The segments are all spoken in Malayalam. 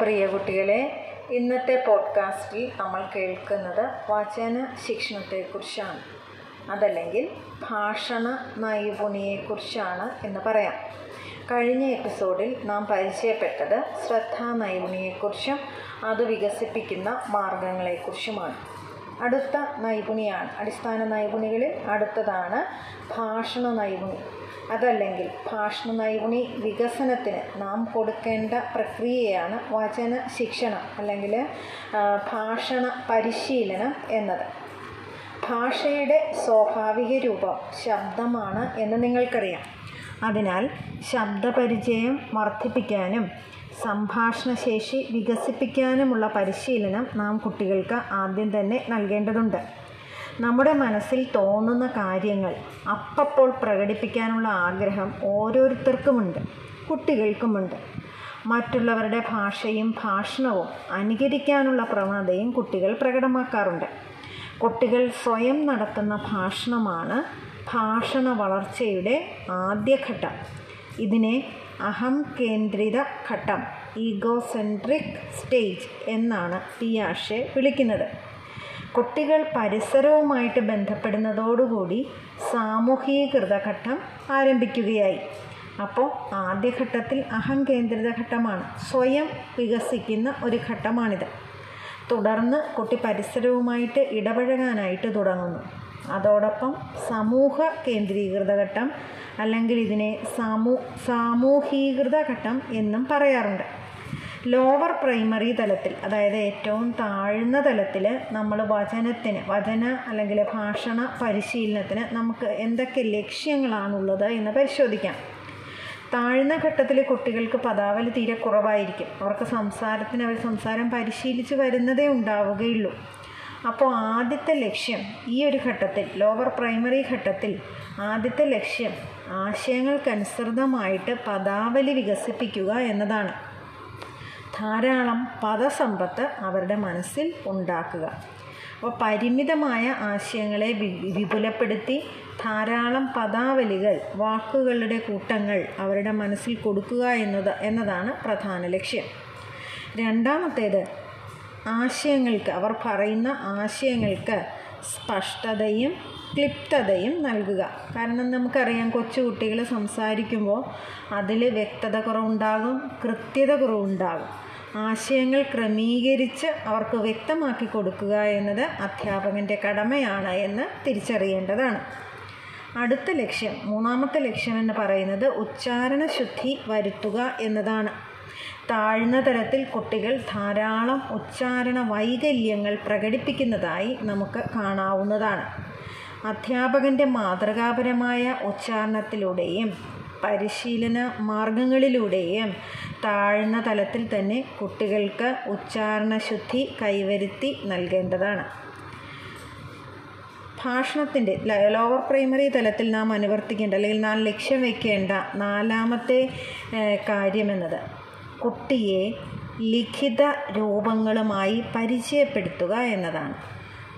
പ്രിയ കുട്ടികളെ ഇന്നത്തെ പോഡ്കാസ്റ്റിൽ നമ്മൾ കേൾക്കുന്നത് വചന ശിക്ഷണത്തെക്കുറിച്ചാണ്. അതല്ലെങ്കിൽ ഭാഷണ നൈപുണിയെക്കുറിച്ചാണ് എന്ന് പറയാം. കഴിഞ്ഞ എപ്പിസോഡിൽ നാം പരിചയപ്പെട്ടത് ശ്രദ്ധാ നൈപുണിയെക്കുറിച്ചും അത് വികസിപ്പിക്കുന്ന മാർഗങ്ങളെക്കുറിച്ചുമാണ് അടുത്ത നൈപുണിയാണ്. അടിസ്ഥാന നൈപുണികളിൽ അടുത്തതാണ് ഭാഷണ നൈപുണി അതല്ലെങ്കിൽ ഭാഷണ നൈപുണി വികസനത്തിന് നാം കൊടുക്കേണ്ട പ്രക്രിയയാണ് വചന ശിക്ഷണം അല്ലെങ്കിൽ ഭാഷണ പരിശീലനം എന്നത്. ഭാഷയുടെ സ്വാഭാവിക രൂപം ശബ്ദമാണ് എന്ന് നിങ്ങൾക്കറിയാം. അതിനാൽ ശബ്ദപരിചയം വർദ്ധിപ്പിക്കാനും സംഭാഷണശേഷി വികസിപ്പിക്കാനുമുള്ള പരിശീലനം നാം കുട്ടികൾക്ക് ആദ്യം തന്നെ നൽകേണ്ടതുണ്ട്. നമ്മുടെ മനസ്സിൽ തോന്നുന്ന കാര്യങ്ങൾ അപ്പപ്പോൾ പ്രകടിപ്പിക്കാനുള്ള ആഗ്രഹം ഓരോരുത്തർക്കുമുണ്ട് കുട്ടികൾക്കുമുണ്ട്. മറ്റുള്ളവരുടെ ഭാഷയും ഭാഷണവും അനുകരിക്കാനുള്ള പ്രവണതയും കുട്ടികൾ പ്രകടമാക്കാറുണ്ട്. കുട്ടികൾ സ്വയം നടത്തുന്ന ഭാഷണമാണ് ഭാഷണ വളർച്ചയുടെ ആദ്യഘട്ടം. ഇതിനെ അഹം കേന്ദ്രിത ഘട്ടം ഈഗോസെൻട്രിക് സ്റ്റേജ് എന്നാണ് പിയാഷെ വിളിക്കുന്നത്. കുട്ടികൾ പരിസരവുമായിട്ട് ബന്ധപ്പെടുന്നതോടുകൂടി സാമൂഹീകൃത ഘട്ടം ആരംഭിക്കുകയായി. അപ്പോൾ ആദ്യഘട്ടത്തിൽ അഹംകേന്ദ്രിത ഘട്ടമാണ്. സ്വയം വികസിക്കുന്ന ഒരു ഘട്ടമാണിത്. തുടർന്ന് കുട്ടി പരിസരവുമായിട്ട് ഇടപഴകാനായിട്ട് തുടങ്ങുന്നു. അതോടൊപ്പം സമൂഹ കേന്ദ്രീകൃത ഘട്ടം അല്ലെങ്കിൽ ഇതിനെ സാമൂ സാമൂഹീകൃത ഘട്ടം എന്നും പറയാറുണ്ട്. ലോവർ പ്രൈമറി തലത്തിൽ അതായത് ഏറ്റവും താഴ്ന്ന തലത്തിൽ നമ്മൾ വചനത്തിന് വചന അല്ലെങ്കിൽ ഭാഷണ പരിശീലനത്തിന് നമുക്ക് എന്തൊക്കെ ലക്ഷ്യങ്ങളാണുള്ളത് എന്ന് പരിശോധിക്കാം. താഴ്ന്ന ഘട്ടത്തിൽ കുട്ടികൾക്ക് പദാവലി തീരെ കുറവായിരിക്കും. അവർക്ക് സംസാരത്തിന് അവർ സംസാരം പരിശീലിച്ച് വരുന്നതേ ഉണ്ടാവുകയുള്ളൂ. അപ്പോൾ ആദ്യത്തെ ലക്ഷ്യം ഈ ഒരു ഘട്ടത്തിൽ ലോവർ പ്രൈമറി ഘട്ടത്തിൽ ആദ്യത്തെ ലക്ഷ്യം ആശയങ്ങൾക്കനുസൃതമായിട്ട് പദാവലി വികസിപ്പിക്കുക എന്നതാണ്. ധാരാളം പദസമ്പത്ത് അവരുടെ മനസ്സിൽ ഉണ്ടാക്കുക. അപ്പോൾ പരിമിതമായ ആശയങ്ങളെ വിപുലപ്പെടുത്തി ധാരാളം പദാവലികൾ വാക്കുകളുടെ കൂട്ടങ്ങൾ അവരുടെ മനസ്സിൽ കൊടുക്കുക എന്നത് എന്നതാണ് പ്രധാന ലക്ഷ്യം. രണ്ടാമത്തേത് ആശയങ്ങൾക്ക് അവർ പറയുന്ന ആശയങ്ങൾക്ക് സ്പഷ്ടതയും ക്ലിപ്തതയും നൽകുക. കാരണം നമുക്കറിയാം കൊച്ചു കുട്ടികൾ സംസാരിക്കുമ്പോൾ അതിൽ വ്യക്തത കുറവുണ്ടാകും കൃത്യത കുറവുണ്ടാകും. ആശയങ്ങൾ ക്രമീകരിച്ച് അവർക്ക് വ്യക്തമാക്കി കൊടുക്കുക എന്നത് അധ്യാപകന്റെ കടമയാണ് എന്ന് തിരിച്ചറിയേണ്ടതാണ്. അടുത്ത ലക്ഷ്യം മൂന്നാമത്തെ ലക്ഷ്യം എന്ന് പറയുന്നത് ഉച്ചാരണ ശുദ്ധി വരുത്തുക എന്നതാണ്. താഴ്ന്ന തരത്തിൽ കുട്ടികൾ ധാരാളം ഉച്ചാരണ വൈകല്യങ്ങൾ പ്രകടിപ്പിക്കുന്നതായി നമുക്ക് കാണാവുന്നതാണ്. അധ്യാപകന്റെ മാതൃകാപരമായ ഉച്ചാരണത്തിലൂടെയും പരിശീലന മാർഗങ്ങളിലൂടെയും താഴ്ന്ന തലത്തിൽ തന്നെ കുട്ടികൾക്ക് ഉച്ചാരണ ശുദ്ധി കൈവരുത്തി നൽകേണ്ടതാണ്. ഭാഷണത്തിന്റെ ലോവർ പ്രൈമറി തലത്തിൽ നാം അനുവർത്തിക്കേണ്ട അല്ലെങ്കിൽ നാം ലക്ഷ്യം വയ്ക്കേണ്ട നാലാമത്തെ കാര്യമെന്നത് കുട്ടിയെ ലിഖിത രൂപങ്ങളുമായി പരിചയപ്പെടുത്തുക എന്നതാണ്.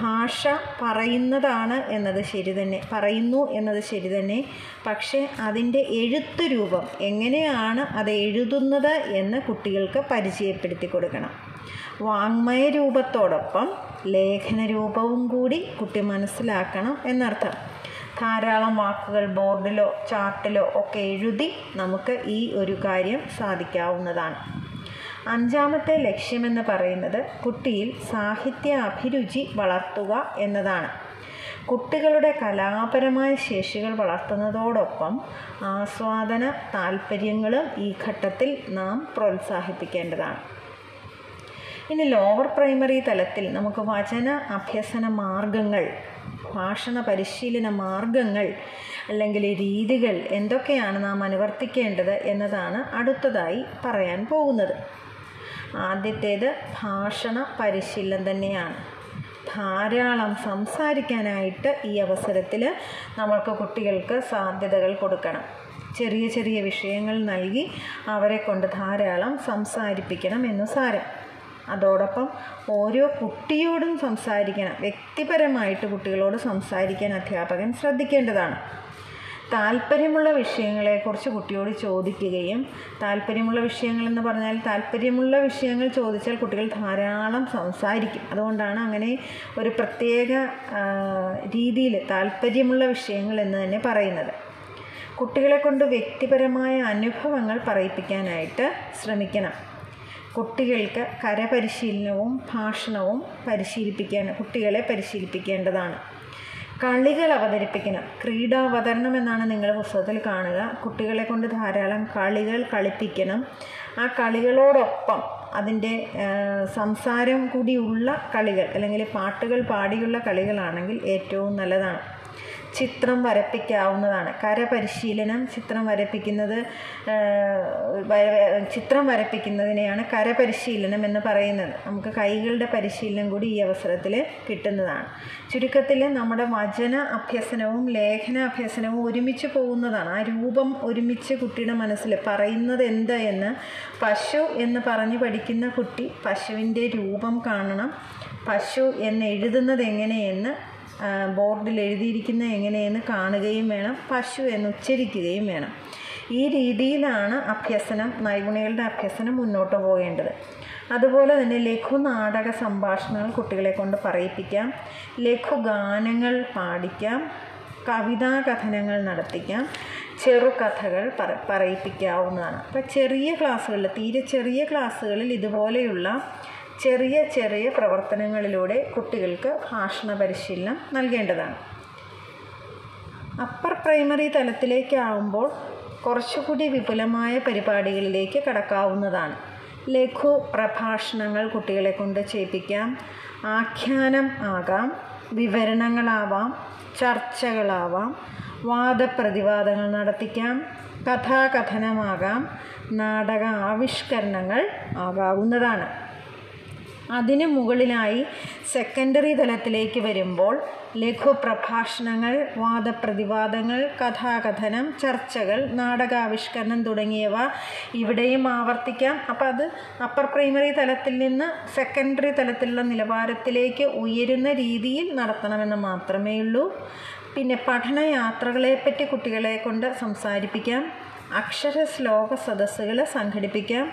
ഭാഷ പറയുന്നതാണ് എന്നത് ശരി തന്നെ പറയുന്നു എന്നത് ശരി തന്നെ. പക്ഷേ അതിന്റെ എഴുത്ത് രൂപം എങ്ങനെയാണ് അത് എഴുതുന്നത് എന്ന് കുട്ടികൾക്ക് പരിചയപ്പെടുത്തി കൊടുക്കണം. വാങ്മയ രൂപത്തോടൊപ്പം ലേഖന രൂപവും കൂടി കുട്ടി മനസ്സിലാക്കണം എന്നർത്ഥം. ധാരാളം വാക്കുകൾ ബോർഡിലോ ചാർട്ടിലോ ഒക്കെ എഴുതി നമുക്ക് ഈ ഒരു കാര്യം സാധിക്കാവുന്നതാണ്. അഞ്ചാമത്തെ ലക്ഷ്യമെന്ന് പറയുന്നത് കുട്ടിയിൽ സാഹിത്യ അഭിരുചി വളർത്തുക എന്നതാണ്. കുട്ടികളുടെ കലാപരമായ ശേഷികൾ വളർത്തുന്നതോടൊപ്പം ആസ്വാദന താല്പര്യങ്ങളും ഈ ഘട്ടത്തിൽ നാം പ്രോത്സാഹിപ്പിക്കേണ്ടതാണ്. ഇനി ലോവർ പ്രൈമറി തലത്തിൽ നമുക്ക് വചന അഭ്യസന മാർഗങ്ങൾ ഭാഷണ പരിശീലന മാർഗങ്ങൾ അല്ലെങ്കിൽ രീതികൾ എന്തൊക്കെയാണ് നാം അനുവർത്തിക്കേണ്ടത് എന്നതാണ് അടുത്തതായി പറയാൻ പോകുന്നത്. ആദ്യത്തേത് ഭാഷണ പരിശീലനം തന്നെയാണ്. ധാരാളം സംസാരിക്കാനായിട്ട് ഈ അവസരത്തിൽ നമ്മൾക്ക് കുട്ടികൾക്ക് സാധ്യതകൾ കൊടുക്കണം. ചെറിയ ചെറിയ വിഷയങ്ങൾ നൽകി അവരെ കൊണ്ട് ധാരാളം സംസാരിപ്പിക്കണം എന്ന് സാരം. അതോടൊപ്പം ഓരോ കുട്ടിയോടും സംസാരിക്കണം. വ്യക്തിപരമായിട്ട് കുട്ടികളോട് സംസാരിക്കാൻ അധ്യാപകൻ ശ്രദ്ധിക്കേണ്ടതാണ്. താല്പര്യമുള്ള വിഷയങ്ങളെക്കുറിച്ച് കുട്ടിയോട് ചോദിക്കുകയും താല്പര്യമുള്ള വിഷയങ്ങളെന്ന് പറഞ്ഞാൽ താല്പര്യമുള്ള വിഷയങ്ങൾ ചോദിച്ചാൽ കുട്ടികൾ ധാരാളം സംസാരിക്കും. അതുകൊണ്ടാണ് അങ്ങനെ ഒരു പ്രത്യേക രീതിയിൽ താല്പര്യമുള്ള വിഷയങ്ങൾ എന്ന് തന്നെ പറയുന്നത്. കുട്ടികളെ കൊണ്ട് വ്യക്തിപരമായ അനുഭവങ്ങൾ പറയിപ്പിക്കാനായിട്ട് ശ്രമിക്കണം. കുട്ടികൾക്ക് കരപരിശീലനവും ഭാഷണവും പരിശീലിപ്പിക്കാൻ കുട്ടികളെ പരിശീലിപ്പിക്കേണ്ടതാണ്. കളികൾ അവതരിപ്പിക്കണം. ക്രീഡാവതരണം എന്നാണ് നിങ്ങളുടെ പുസ്തകത്തിൽ കാണുക. കുട്ടികളെ കൊണ്ട് ധാരാളം കളികൾ കളിപ്പിക്കണം. ആ കളികളോടൊപ്പം അതിന്റെ സംസാരം കൂടിയുള്ള കളികൾ അല്ലെങ്കിൽ പാട്ടുകൾ പാടിയുള്ള കളികളാണെങ്കിൽ ഏറ്റവും നല്ലതാണ്. ചിത്രം വരപ്പിക്കാവുന്നതാണ്. കരപരിശീലനം ചിത്രം വരപ്പിക്കുന്നത് ചിത്രം വരപ്പിക്കുന്നതിനെയാണ് കരപരിശീലനം എന്ന് പറയുന്നത്. നമുക്ക് കൈകളുടെ പരിശീലനം കൂടി ഈ അവസരത്തിൽ കിട്ടുന്നതാണ്. ചുരുക്കത്തിൽ നമ്മുടെ വചന അഭ്യസനവും ലേഖന അഭ്യസനവും ഒരുമിച്ച് പോകുന്നതാണ്. ആ രൂപം ഒരുമിച്ച് കുട്ടിയുടെ മനസ്സിൽ പറയുന്നത് എന്ത് എന്ന് പശു എന്ന് പറഞ്ഞ് പഠിക്കുന്ന കുട്ടി പശുവിന്റെ രൂപം കാണണം. പശു എന്ന് എഴുതുന്നത് എങ്ങനെയെന്ന് ബോർഡിൽ എഴുതിയിരിക്കുന്നത് എങ്ങനെയെന്ന് കാണുകയും വേണം പശു എന്ന് ഉച്ചരിക്കുകയും വേണം. ഈ രീതിയിലാണ് അഭ്യസനം നൈപുണികളുടെ അഭ്യസനം മുന്നോട്ട് പോകേണ്ടത്. അതുപോലെ തന്നെ ലഘു നാടക സംഭാഷണങ്ങൾ കുട്ടികളെ കൊണ്ട് പറയിപ്പിക്കാം ലഘു ഗാനങ്ങൾ പാടിക്കാം കവിതാ കഥനങ്ങൾ നടത്തിക്കാം ചെറുകഥകൾ പറ പറയിപ്പിക്കാവുന്നതാണ്. അപ്പം ചെറിയ ക്ലാസ്സുകളിൽ തീരെ ചെറിയ ക്ലാസ്സുകളിൽ ഇതുപോലെയുള്ള ചെറിയ ചെറിയ പ്രവർത്തനങ്ങളിലൂടെ കുട്ടികൾക്ക് ഭാഷണ പരിശീലനം നൽകേണ്ടതാണ്. അപ്പർ പ്രൈമറി തലത്തിലേക്കാവുമ്പോൾ കുറച്ചുകൂടി വിപുലമായ പരിപാടികളിലേക്ക് കടക്കാവുന്നതാണ്. ലഘു പ്രഭാഷണങ്ങൾ കുട്ടികളെ കൊണ്ട് ചെയ്യിപ്പിക്കാം. ആഖ്യാനം ആകാം വിവരണങ്ങളാവാം ചർച്ചകളാവാം വാദപ്രതിവാദങ്ങൾ നടത്തിക്കാം കഥാകഥനമാകാം നാടക ആവിഷ്കരണങ്ങൾ ആകാവുന്നതാണ്. അതിനു മുകളിലായി സെക്കൻഡറി തലത്തിലേക്ക് വരുമ്പോൾ ലഘു പ്രഭാഷണങ്ങൾ വാദപ്രതിവാദങ്ങൾ കഥാകഥനം ചർച്ചകൾ നാടകാവിഷ്കരണം തുടങ്ങിയവ ഇവിടെയും ആവർത്തിക്കാം. അപ്പം അത് അപ്പർ പ്രൈമറി തലത്തിൽ നിന്ന് സെക്കൻഡറി തലത്തിലുള്ള നിലവാരത്തിലേക്ക് ഉയരുന്ന രീതിയിൽ നടത്തണമെന്ന് മാത്രമേ ഉള്ളൂ. പിന്നെ പഠനയാത്രകളെപ്പറ്റി കുട്ടികളെ കൊണ്ട് സംസാരിപ്പിക്കാം. അക്ഷര ശ്ലോക സദസ്സുകൾ സംഘടിപ്പിക്കാം.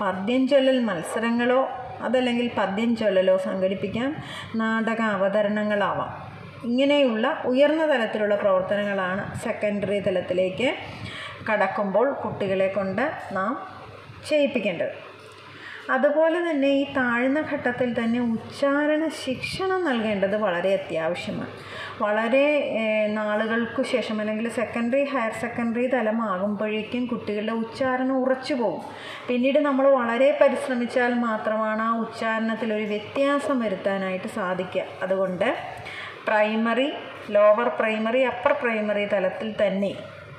പദ്യം ചൊല്ലൽ മത്സരങ്ങളോ അതല്ലെങ്കിൽ പദ്യം ചൊല്ലലോ സംഘടിപ്പിക്കാം. നാടക അവതരണങ്ങളാവാം. ഇങ്ങനെയുള്ള ഉയർന്ന തലത്തിലുള്ള പ്രവർത്തനങ്ങളാണ് സെക്കൻഡറി തലത്തിലേക്ക് കടക്കുമ്പോൾ കുട്ടികളെ കൊണ്ട് നാം ചെയ്യിപ്പിക്കേണ്ടത്. അതുപോലെ തന്നെ ഈ താഴ്ന്ന ഘട്ടത്തിൽ തന്നെ ഉച്ചാരണ ശിക്ഷണം നൽകേണ്ടത് വളരെ അത്യാവശ്യമാണ്. വളരെ നാളുകൾക്ക് ശേഷം അല്ലെങ്കിൽ സെക്കൻഡറി ഹയർ സെക്കൻഡറി തലമാകുമ്പോഴേക്കും കുട്ടികളുടെ ഉച്ചാരണം ഉറച്ചു പോകും. പിന്നീട് നമ്മൾ വളരെ പരിശ്രമിച്ചാൽ മാത്രമാണ് ആ ഉച്ചാരണത്തിൽ ഒരു വ്യത്യാസം വരുത്താനായിട്ട് സാധിക്കുക. അതുകൊണ്ട് primary lower primary upper primary തലത്തിൽ തന്നെ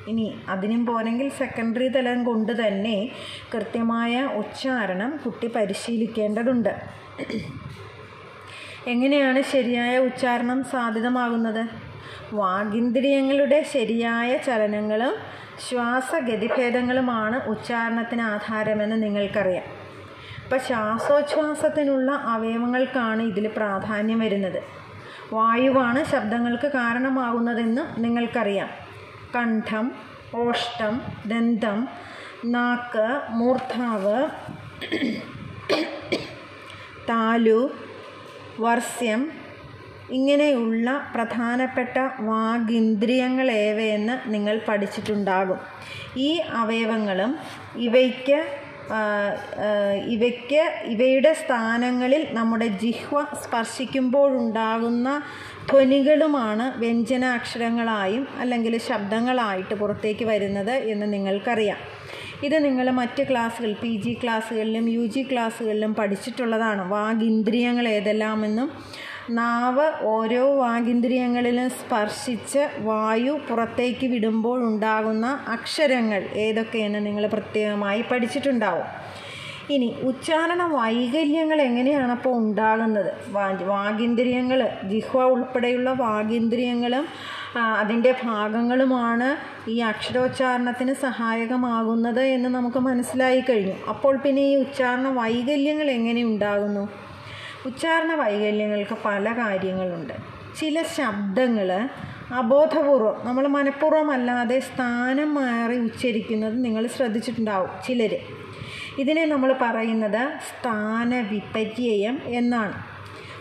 ഇനി അതിനും പോരെങ്കിൽ സെക്കൻഡറി തലം കൊണ്ട് തന്നെ കൃത്യമായ ഉച്ചാരണം കുട്ടി പരിശീലിക്കേണ്ടതുണ്ട്. എങ്ങനെയാണ് ശരിയായ ഉച്ചാരണം സാധ്യതമാകുന്നത് വാഗിന്ദ്രിയങ്ങളുടെ ശരിയായ ചലനങ്ങളും ശ്വാസഗതിഭേദങ്ങളുമാണ് ഉച്ചാരണത്തിന് ആധാരമെന്ന് നിങ്ങൾക്കറിയാം. ഇപ്പം ശ്വാസോച്ഛ്വാസത്തിനുള്ള അവയവങ്ങൾക്കാണ് ഇതിൽ പ്രാധാന്യം വരുന്നത്. വായുവാണ് ശബ്ദങ്ങൾക്ക് കാരണമാകുന്നതെന്ന് നിങ്ങൾക്കറിയാം. കണ്ഠം ഓഷ്ടം ദന്തം നാക്ക് മൂർധാവ് താലു വർസ്യം ഇങ്ങനെയുള്ള പ്രധാനപ്പെട്ട വാഗിന്ദ്രിയങ്ങളേവയെന്ന് നിങ്ങൾ പഠിച്ചിട്ടുണ്ടാകും. ഈ അവയവങ്ങളും ഇവയ്ക്ക് ഇവയ്ക്ക് ഇവയുടെ സ്ഥാനങ്ങളിൽ നമ്മുടെ ജിഹ്വ സ്പർശിക്കുമ്പോഴുണ്ടാകുന്ന ധ്വനികളുമാണ് വ്യഞ്ജനാക്ഷരങ്ങളായും അല്ലെങ്കിൽ ശബ്ദങ്ങളായിട്ട് പുറത്തേക്ക് വരുന്നത് എന്ന് നിങ്ങൾക്കറിയാം. ഇത് നിങ്ങൾ മറ്റ് ക്ലാസ്സുകൾ പി ജി ക്ലാസ്സുകളിലും യു ജി ക്ലാസ്സുകളിലും പഠിച്ചിട്ടുള്ളതാണ്. വാഗിന്ദ്രിയങ്ങൾ ഏതെല്ലാമെന്നും നാവ് ഓരോ വാഗിന്ദ്രിയങ്ങളിലും സ്പർശിച്ച് വായു പുറത്തേക്ക് വിടുമ്പോൾ ഉണ്ടാകുന്ന അക്ഷരങ്ങൾ ഏതൊക്കെയെന്ന് നിങ്ങൾ പ്രത്യേകമായി പഠിച്ചിട്ടുണ്ടാവും. ഇനി ഉച്ചാരണ വൈകല്യങ്ങൾ എങ്ങനെയാണ് അപ്പോൾ ഉണ്ടാകുന്നത്? വാഗിന്ദ്രിയങ്ങൾ ജിഹ്വ ഉൾപ്പെടെയുള്ള വാഗിന്ദ്രിയങ്ങളും അതിന്റെ ഭാഗങ്ങളുമാണ് ഈ അക്ഷരോച്ചാരണത്തിന് സഹായകമാകുന്നത് എന്ന് നമുക്ക് മനസ്സിലായി കഴിഞ്ഞു. അപ്പോൾ പിന്നെ ഈ ഉച്ചാരണ വൈകല്യങ്ങൾ എങ്ങനെ ഉണ്ടാകുന്നു? ഉച്ചാരണ വൈകല്യങ്ങൾക്ക് പല കാര്യങ്ങളുണ്ട്. ചില ശബ്ദങ്ങൾ അബോധപൂർവം നമ്മൾ മനഃപൂർവമല്ലാതെ സ്ഥാനം മാറി ഉച്ചരിക്കുന്നത് നിങ്ങൾ ശ്രദ്ധിച്ചിട്ടുണ്ടാവും ചിലർ ഇതിനെ നമ്മൾ പറയുന്നത് സ്ഥാനവിപര്യം എന്നാണ്.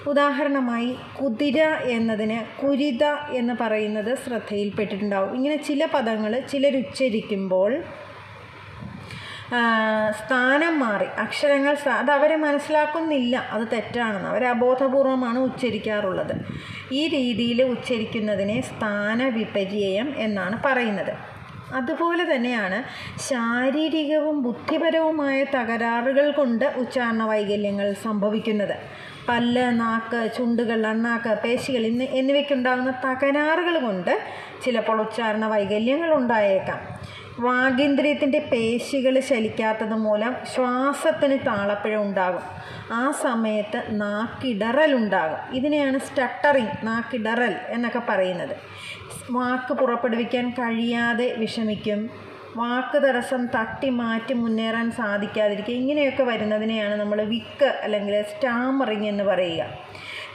ഉദാഹരണമായി കുതിര എന്നതിന് കുരിത എന്ന് പറയുന്നത് ശ്രദ്ധയിൽപ്പെട്ടിട്ടുണ്ടാവും. ഇങ്ങനെ ചില പദങ്ങൾ ചിലരുച്ചരിക്കുമ്പോൾ സ്ഥാനം മാറി. അക്ഷരങ്ങൾ അത് അവരെ മനസ്സിലാക്കുന്നില്ല. അത് തെറ്റാണെന്ന്. അവർ അബോധപൂർവമാണ് ഉച്ചരിക്കാറുള്ളത്. ഈ രീതിയിൽ ഉച്ചരിക്കുന്നതിനെ സ്ഥാനവിപര്യം എന്നാണ് പറയുന്നത്. അതുപോലെ തന്നെയാണ് ശാരീരികവും ബുദ്ധിപരവുമായ തകരാറുകൾ കൊണ്ട് ഉച്ചാരണ വൈകല്യങ്ങൾ സംഭവിക്കുന്നത്. പല്ല് നാക്ക് ചുണ്ടുകൾ അണ്ണാക്ക് പേശികൾ ഇന്ന് എന്നിവയ്ക്കുണ്ടാകുന്ന തകരാറുകൾ കൊണ്ട് ചിലപ്പോൾ ഉച്ചാരണ വൈകല്യങ്ങൾ ഉണ്ടായേക്കാം. വാഗേന്ദ്രിയത്തിന്റെ പേശികൾ ചലിക്കാത്തത് മൂലം ശ്വാസത്തിന് താളപ്പിഴ ഉണ്ടാകും. ആ സമയത്ത് നാക്കിടറലുണ്ടാകും ഇതിനെയാണ് സ്റ്റട്ടറിങ് നാക്കിടറൽ എന്നൊക്കെ പറയുന്നത്. വാക്ക് പുറപ്പെടുവിക്കാൻ കഴിയാതെ വിഷമിക്കും. വാക്ക് തടസ്സം തട്ടി മാറ്റി മുന്നേറാൻ സാധിക്കാതിരിക്കുക. ഇങ്ങനെയൊക്കെ വരുന്നതിനെയാണ് നമ്മൾ വിക്ക് അല്ലെങ്കിൽ സ്റ്റാമറിങ് എന്ന് പറയുക.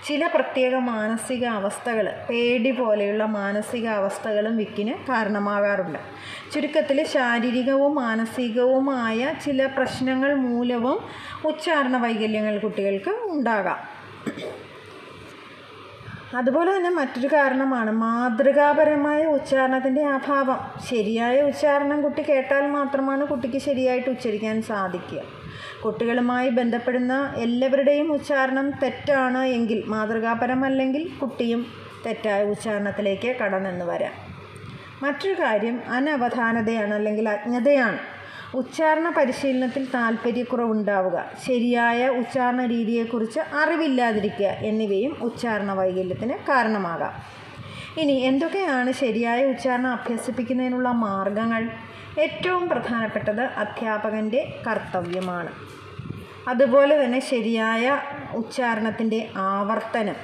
ചില പ്രത്യേക മാനസിക അവസ്ഥകൾ പേടി പോലെയുള്ള മാനസിക അവസ്ഥകളും വിക്കിന് കാരണമാകാറുണ്ട്. ചുരുക്കത്തിൽ ശാരീരികവും മാനസികവുമായ ചില പ്രശ്നങ്ങൾ മൂലവും ഉച്ചാരണ വൈകല്യങ്ങൾ കുട്ടികൾക്ക് ഉണ്ടാകാം. അതുപോലെ തന്നെ മറ്റൊരു കാരണമാണ് മാതൃകാപരമായ ഉച്ചാരണത്തിന്റെ അഭാവം. ശരിയായ ഉച്ചാരണം കുട്ടി കേട്ടാൽ മാത്രമാണ് കുട്ടിക്ക് ശരിയായിട്ട് ഉച്ചരിക്കാൻ സാധിക്കുക. കുട്ടികളുമായി ബന്ധപ്പെടുന്ന എല്ലാവരുടെയും ഉച്ചാരണം തെറ്റാണ് എങ്കിൽ മാതൃകാപരമല്ലെങ്കിൽ കുട്ടിയും തെറ്റായ ഉച്ചാരണത്തിലേക്ക് കടന്നെന്ന് വരാം. മറ്റൊരു കാര്യം അനവധാനതയാണ് അല്ലെങ്കിൽ അജ്ഞതയാണ്. ഉച്ചാരണ പരിശീലനത്തിൽ താല്പര്യക്കുറവുണ്ടാവുക. ശരിയായ ഉച്ചാരണ രീതിയെക്കുറിച്ച് അറിവില്ലാതിരിക്കുക എന്നിവയും ഉച്ചാരണ വൈകല്യത്തിന് കാരണമാകാം. ഇനി എന്തൊക്കെയാണ് ശരിയായ ഉച്ചാരണം അഭ്യസിപ്പിക്കുന്നതിനുള്ള മാർഗങ്ങൾ? ഏറ്റവും പ്രധാനപ്പെട്ടത് അധ്യാപകന്റെ കർത്തവ്യമാണ്. അതുപോലെ തന്നെ ശരിയായ ഉച്ചാരണത്തിന്റെ ആവർത്തനം.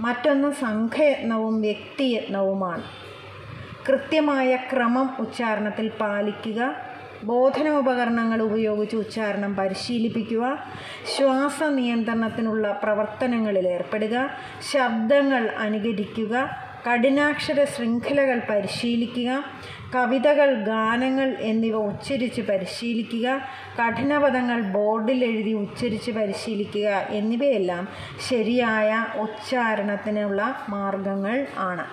മറ്റൊന്ന് സംഘയത്നവും വ്യക്തിയത്നവുമാണ്. കൃത്യമായ ക്രമം ഉച്ചാരണത്തിൽ പാലിക്കുക. ബോധനോപകരണങ്ങൾ ഉപയോഗിച്ച് ഉച്ചാരണം പരിശീലിപ്പിക്കുക ശ്വാസ നിയന്ത്രണത്തിനുള്ള പ്രവർത്തനങ്ങളിൽ ഏർപ്പെടുക ശബ്ദങ്ങൾ അനുകരിക്കുക കഠിനാക്ഷര ശൃംഖലകൾ പരിശീലിക്കുക കവിതകൾ ഗാനങ്ങൾ എന്നിവ ഉച്ചരിച്ച് പരിശീലിക്കുക കഠിനപദങ്ങൾ ബോർഡിൽ എഴുതി ഉച്ചരിച്ച് പരിശീലിക്കുക എന്നിവയെല്ലാം ശരിയായ ഉച്ചാരണത്തിനുള്ള മാർഗങ്ങൾ ആണ്.